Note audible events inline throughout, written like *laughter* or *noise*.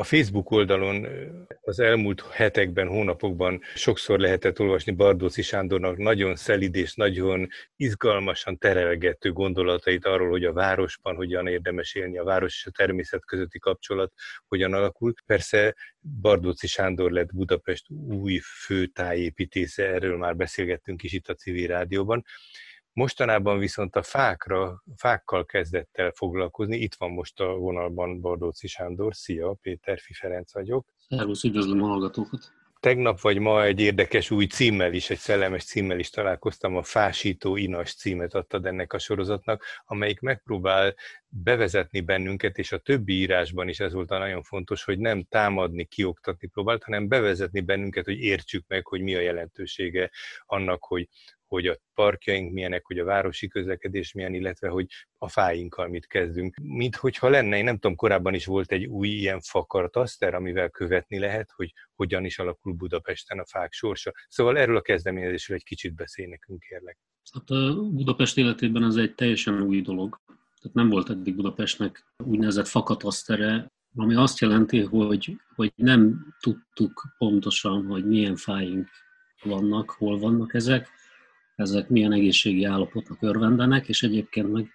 A Facebook oldalon az elmúlt hetekben, hónapokban sokszor lehetett olvasni Bardóci Sándornak nagyon szelid és nagyon izgalmasan terelgető gondolatait arról, hogy a városban hogyan érdemes élni, a város és a természet közötti kapcsolat hogyan alakul. Persze Bardóci Sándor lett Budapest új főtájépítésze, erről már beszélgettünk is itt a civil rádióban. Mostanában viszont a fákra, fákkal kezdett el foglalkozni. Itt van most a vonalban Bardóci Sándor. Szia, Péter Fi Ferenc vagyok. Szervusz, üdvözlöm a hallgatókat. Tegnap vagy ma egy érdekes új címmel is, egy szellemes címmel is találkoztam, a Fásító Inas címet adtad ennek a sorozatnak, amelyik megpróbál bevezetni bennünket, és a többi írásban is ez volt a nagyon fontos, hogy nem támadni, kioktatni próbált, hanem bevezetni bennünket, hogy értsük meg, hogy mi a jelentősége annak, hogy hogy a parkjaink milyenek, hogy a városi közlekedés milyen, illetve hogy a fáinkkal mit kezdünk. Mint hogyha lenne, én nem tudom, korábban is volt egy új ilyen fakartaszter, amivel követni lehet, hogy hogyan is alakul Budapesten a fák sorsa. Szóval erről a kezdeményezésről egy kicsit beszélj nekünk, kérlek. Hát a Budapest életében ez egy teljesen új dolog. Tehát nem volt eddig Budapestnek úgynevezett fakatasztere, ami azt jelenti, hogy, hogy nem tudtuk pontosan, hogy milyen fáink vannak, hol vannak ezek, ezek milyen egészségi állapotnak örvendenek, és egyébként meg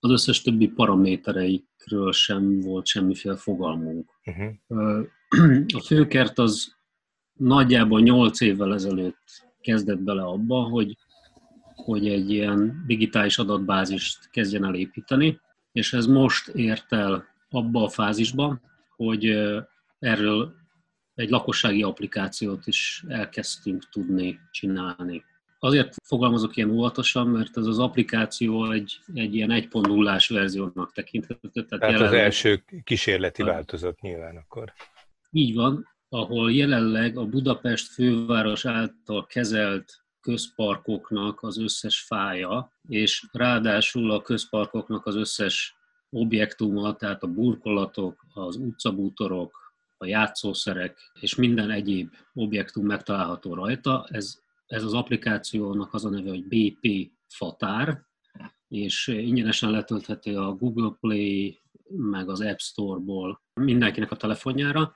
az összes többi paramétereikről sem volt semmiféle fogalmunk. Uh-huh. *clears throat* A főkert az nagyjából 8 évvel ezelőtt kezdett bele abba, hogy, hogy egy ilyen digitális adatbázist kezdjen el építeni, és ez most ért el abba a fázisba, hogy erről egy lakossági applikációt is elkezdtünk tudni csinálni. Azért fogalmazok ilyen óvatosan, mert ez az applikáció egy, egy ilyen 1.0-ás verziónak tekinthető. Tehát, tehát jelenleg... az első kísérleti változat nyilván akkor. Így van, ahol jelenleg a Budapest főváros által kezelt közparkoknak az összes fája, és ráadásul a közparkoknak az összes objektuma, tehát a burkolatok, az utcabútorok, a játszószerek és minden egyéb objektum megtalálható rajta. Ez ez az applikációnak az a neve, hogy BP Fatár, és ingyenesen letölthető a Google Play, meg az App Store-ból mindenkinek a telefonjára,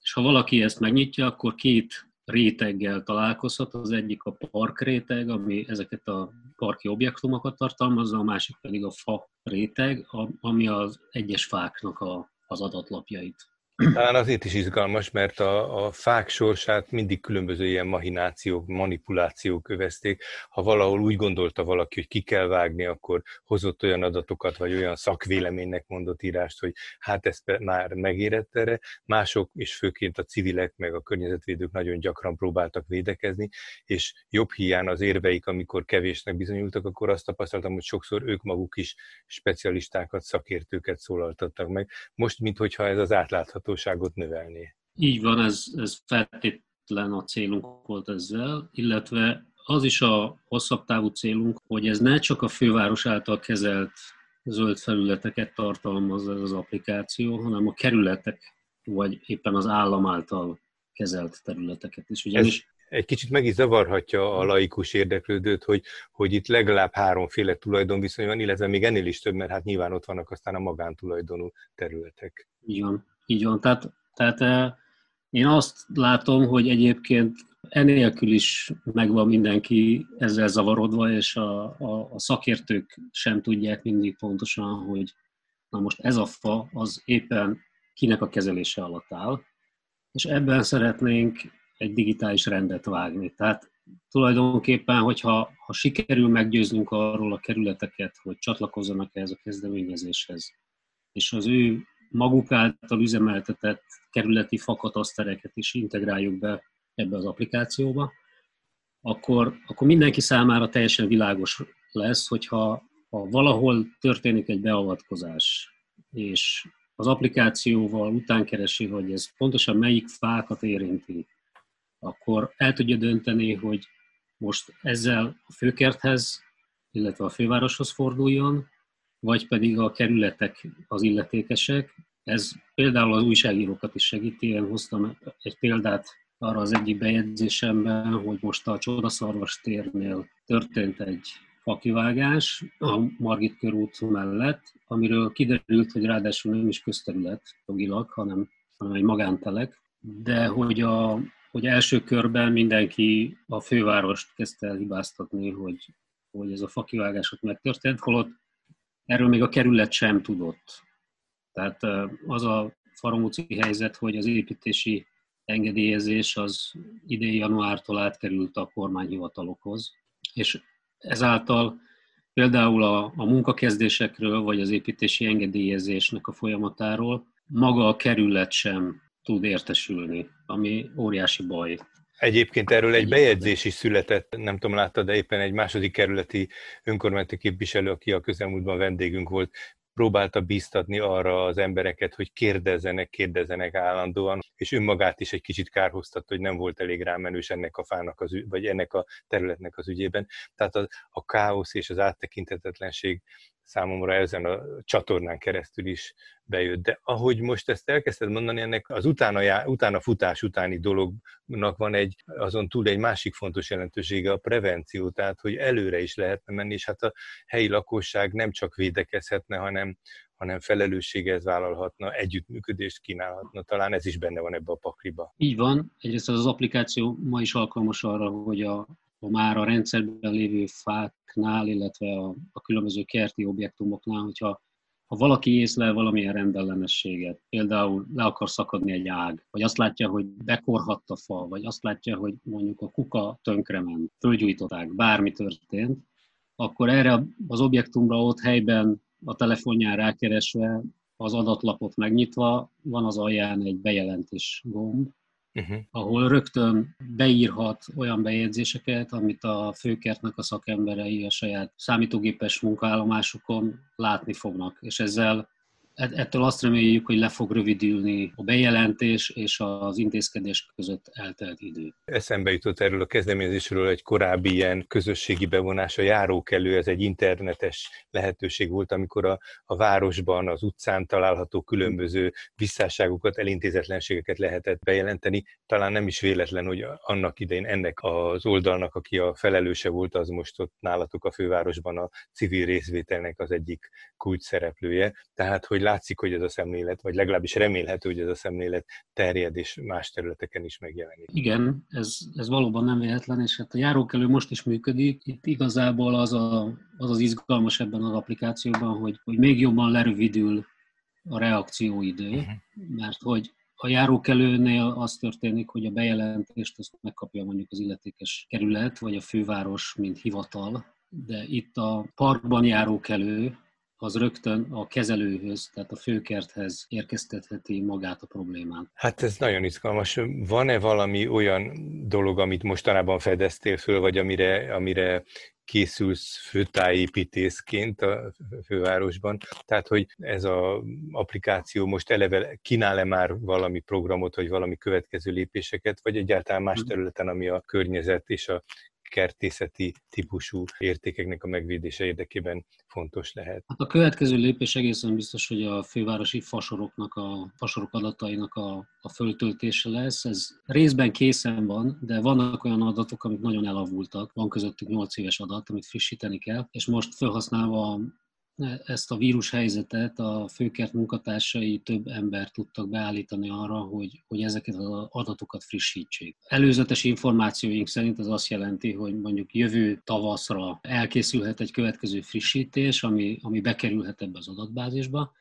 és ha valaki ezt megnyitja, akkor két réteggel találkozhat. Az egyik a park réteg, ami ezeket a parki objektumokat tartalmazza, a másik pedig a fa réteg, ami az egyes fáknak a, az adatlapjait. Talán azért is izgalmas, mert a, a fák sorsát mindig különböző ilyen mahinációk, manipulációk kövezték. Ha valahol úgy gondolta valaki, hogy ki kell vágni, akkor hozott olyan adatokat, vagy olyan szakvéleménynek mondott írást, hogy hát ez már megérett erre. Mások, és főként a civilek, meg a környezetvédők nagyon gyakran próbáltak védekezni, és jobb hiány az érveik, amikor kevésnek bizonyultak, akkor azt tapasztaltam, hogy sokszor ők maguk is specialistákat, szakértőket szólaltattak meg. Most, mintha ez az átlátható átláthatóságot növelni. Így van, ez, ez feltétlen a célunk volt ezzel, illetve az is a hosszabb távú célunk, hogy ez ne csak a főváros által kezelt zöld felületeket tartalmaz ez az applikáció, hanem a kerületek, vagy éppen az állam által kezelt területeket is. Ugyanis ez egy kicsit meg is zavarhatja a laikus érdeklődőt, hogy, hogy itt legalább háromféle tulajdonviszony van, illetve még ennél is több, mert hát nyilván ott vannak aztán a magántulajdonú területek. Van. Így van, tehát, tehát eh, én azt látom, hogy egyébként enélkül is megvan mindenki ezzel zavarodva, és a, a, a szakértők sem tudják mindig pontosan, hogy na most ez a fa az éppen kinek a kezelése alatt áll, és ebben szeretnénk egy digitális rendet vágni. Tehát tulajdonképpen, hogyha ha sikerül meggyőznünk arról a kerületeket, hogy csatlakozzanak ehhez a kezdeményezéshez, és az ő maguk által üzemeltetett kerületi fakatasztereket is integráljuk be ebbe az applikációba, akkor, akkor mindenki számára teljesen világos lesz, hogyha ha valahol történik egy beavatkozás, és az applikációval után keresi, hogy ez pontosan melyik fákat érinti, akkor el tudja dönteni, hogy most ezzel a főkerthez, illetve a fővároshoz forduljon, vagy pedig a kerületek az illetékesek. Ez például az újságírókat is segíti. Én hoztam egy példát arra az egyik bejegyzésemben, hogy most a Csodaszarvas térnél történt egy fakivágás a Margit körút mellett, amiről kiderült, hogy ráadásul nem is közterület jogilag, hanem hanem egy magántelek, de hogy, a, hogy első körben mindenki a fővárost kezdte el hibáztatni, hogy, hogy ez a fakivágás ott megtörtént, holott erről még a kerület sem tudott. Tehát az a faramúci helyzet, hogy az építési engedélyezés az idén januártól átkerült a kormányhivatalokhoz, és ezáltal például a, a munkakezdésekről, vagy az építési engedélyezésnek a folyamatáról maga a kerület sem tud értesülni, ami óriási baj. Egyébként erről egy bejegyzés is született, nem tudom, láttad, de éppen egy második kerületi önkormányzati képviselő, aki a közelmúltban vendégünk volt, próbálta bíztatni arra az embereket, hogy kérdezzenek, kérdezzenek állandóan, és önmagát is egy kicsit kárhoztatta, hogy nem volt elég rámenős ennek a fának, az, ügy, vagy ennek a területnek az ügyében. Tehát a, a káosz és az áttekintetetlenség számomra ezen a csatornán keresztül is bejött. De ahogy most ezt elkezdted mondani, ennek az utána, utána futás utáni dolognak van egy, azon túl egy másik fontos jelentősége a prevenció, tehát hogy előre is lehetne menni, és hát a helyi lakosság nem csak védekezhetne, hanem, hanem felelősséget vállalhatna, együttműködést kínálhatna. Talán ez is benne van ebbe a pakliba. Így van. Egyrészt az applikáció ma is alkalmas arra, hogy a, a már a rendszerben lévő fáknál, illetve a, a különböző kerti objektumoknál, hogyha ha valaki észlel valamilyen rendellenességet, például le akar szakadni egy ág, vagy azt látja, hogy bekorhadt a fa, vagy azt látja, hogy mondjuk a kuka tönkrement, fölgyújtották, bármi történt, akkor erre az objektumra ott helyben a telefonján rákeresve, az adatlapot megnyitva, van az alján egy bejelentés gomb, uh-huh. ahol rögtön beírhat olyan bejegyzéseket, amit a főkertnek a szakemberei a saját számítógépes munkaállomásukon látni fognak, és ezzel ettől azt reméljük, hogy le fog rövidülni a bejelentés és az intézkedés között eltelt idő. Eszembe jutott erről a kezdeményezésről egy korábbi ilyen közösségi bevonás, a járókelő, ez egy internetes lehetőség volt, amikor a, a városban, az utcán található különböző visszásságokat, elintézetlenségeket lehetett bejelenteni. Talán nem is véletlen, hogy annak idején ennek az oldalnak, aki a felelőse volt, az most ott nálatok a fővárosban a civil részvételnek az egyik kulcs szereplője. Tehát, hogy látszik, hogy ez a szemlélet, vagy legalábbis remélhető, hogy ez a szemlélet terjed és más területeken is megjelenik. Igen, ez, ez valóban nem véletlen, és hát a járókelő most is működik. Itt igazából az a, az, az izgalmas ebben az applikációban, hogy, hogy még jobban lerövidül a reakcióidő, uh-huh. mert hogy a járókelőnél az történik, hogy a bejelentést azt megkapja mondjuk az illetékes kerület, vagy a főváros, mint hivatal, de itt a parkban járókelő az rögtön a kezelőhöz, tehát a főkerthez érkeztetheti magát a problémát. Hát ez nagyon izgalmas. Van-e valami olyan dolog, amit mostanában fedeztél föl, vagy amire, amire készülsz főtájépítészként a fővárosban. Tehát, hogy ez az applikáció most eleve kínál-e már valami programot, vagy valami következő lépéseket, vagy egyáltalán más hmm. területen, ami a környezet és a kertészeti típusú értékeknek a megvédése érdekében fontos lehet. Hát a következő lépés egészen biztos, hogy a fővárosi fasoroknak, a fasorok adatainak a, a föltöltése lesz. Ez részben készen van, de vannak olyan adatok, amik nagyon elavultak. Van közöttük 8 éves adat, amit frissíteni kell, és most felhasználva ezt a vírus helyzetet a főkert munkatársai több ember tudtak beállítani arra, hogy, hogy ezeket az adatokat frissítsék. Előzetes információink szerint ez azt jelenti, hogy mondjuk jövő tavaszra elkészülhet egy következő frissítés, ami, ami bekerülhet ebbe az adatbázisba,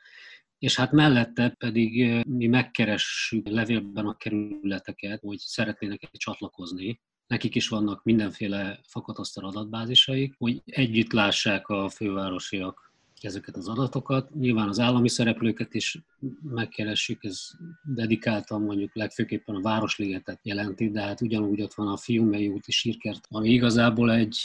és hát mellette pedig mi megkeressük levélben a kerületeket, hogy szeretnének csatlakozni nekik is vannak mindenféle fakatasztal adatbázisaik, hogy együtt lássák a fővárosiak ezeket az adatokat. Nyilván az állami szereplőket is megkeressük, ez dedikáltan mondjuk legfőképpen a Városligetet jelenti, de hát ugyanúgy ott van a Fiumei úti sírkert, ami igazából egy,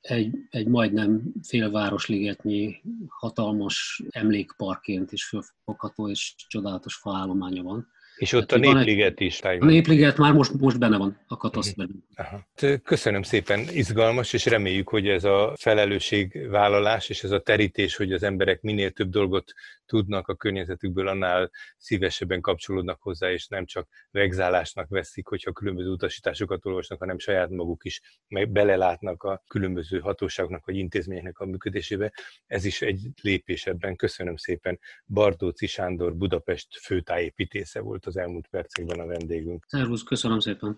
egy, egy majdnem félvárosligetnyi hatalmas emlékparként is fölfogható és csodálatos faállománya van. És ott hát, a Népliget is. A Népliget már most, most benne van a katasztrben. Mhm. Köszönöm szépen, izgalmas, és reméljük, hogy ez a felelősségvállalás és ez a terítés, hogy az emberek minél több dolgot tudnak a környezetükből, annál szívesebben kapcsolódnak hozzá, és nem csak vegzálásnak veszik, hogyha különböző utasításokat olvasnak, hanem saját maguk is meg belelátnak a különböző hatóságoknak vagy intézményeknek a működésébe. Ez is egy lépés ebben. Köszönöm szépen. Bardóci Sándor Budapest főtájépítésze volt az elmúlt percekben a vendégünk. Szervusz, köszönöm szépen.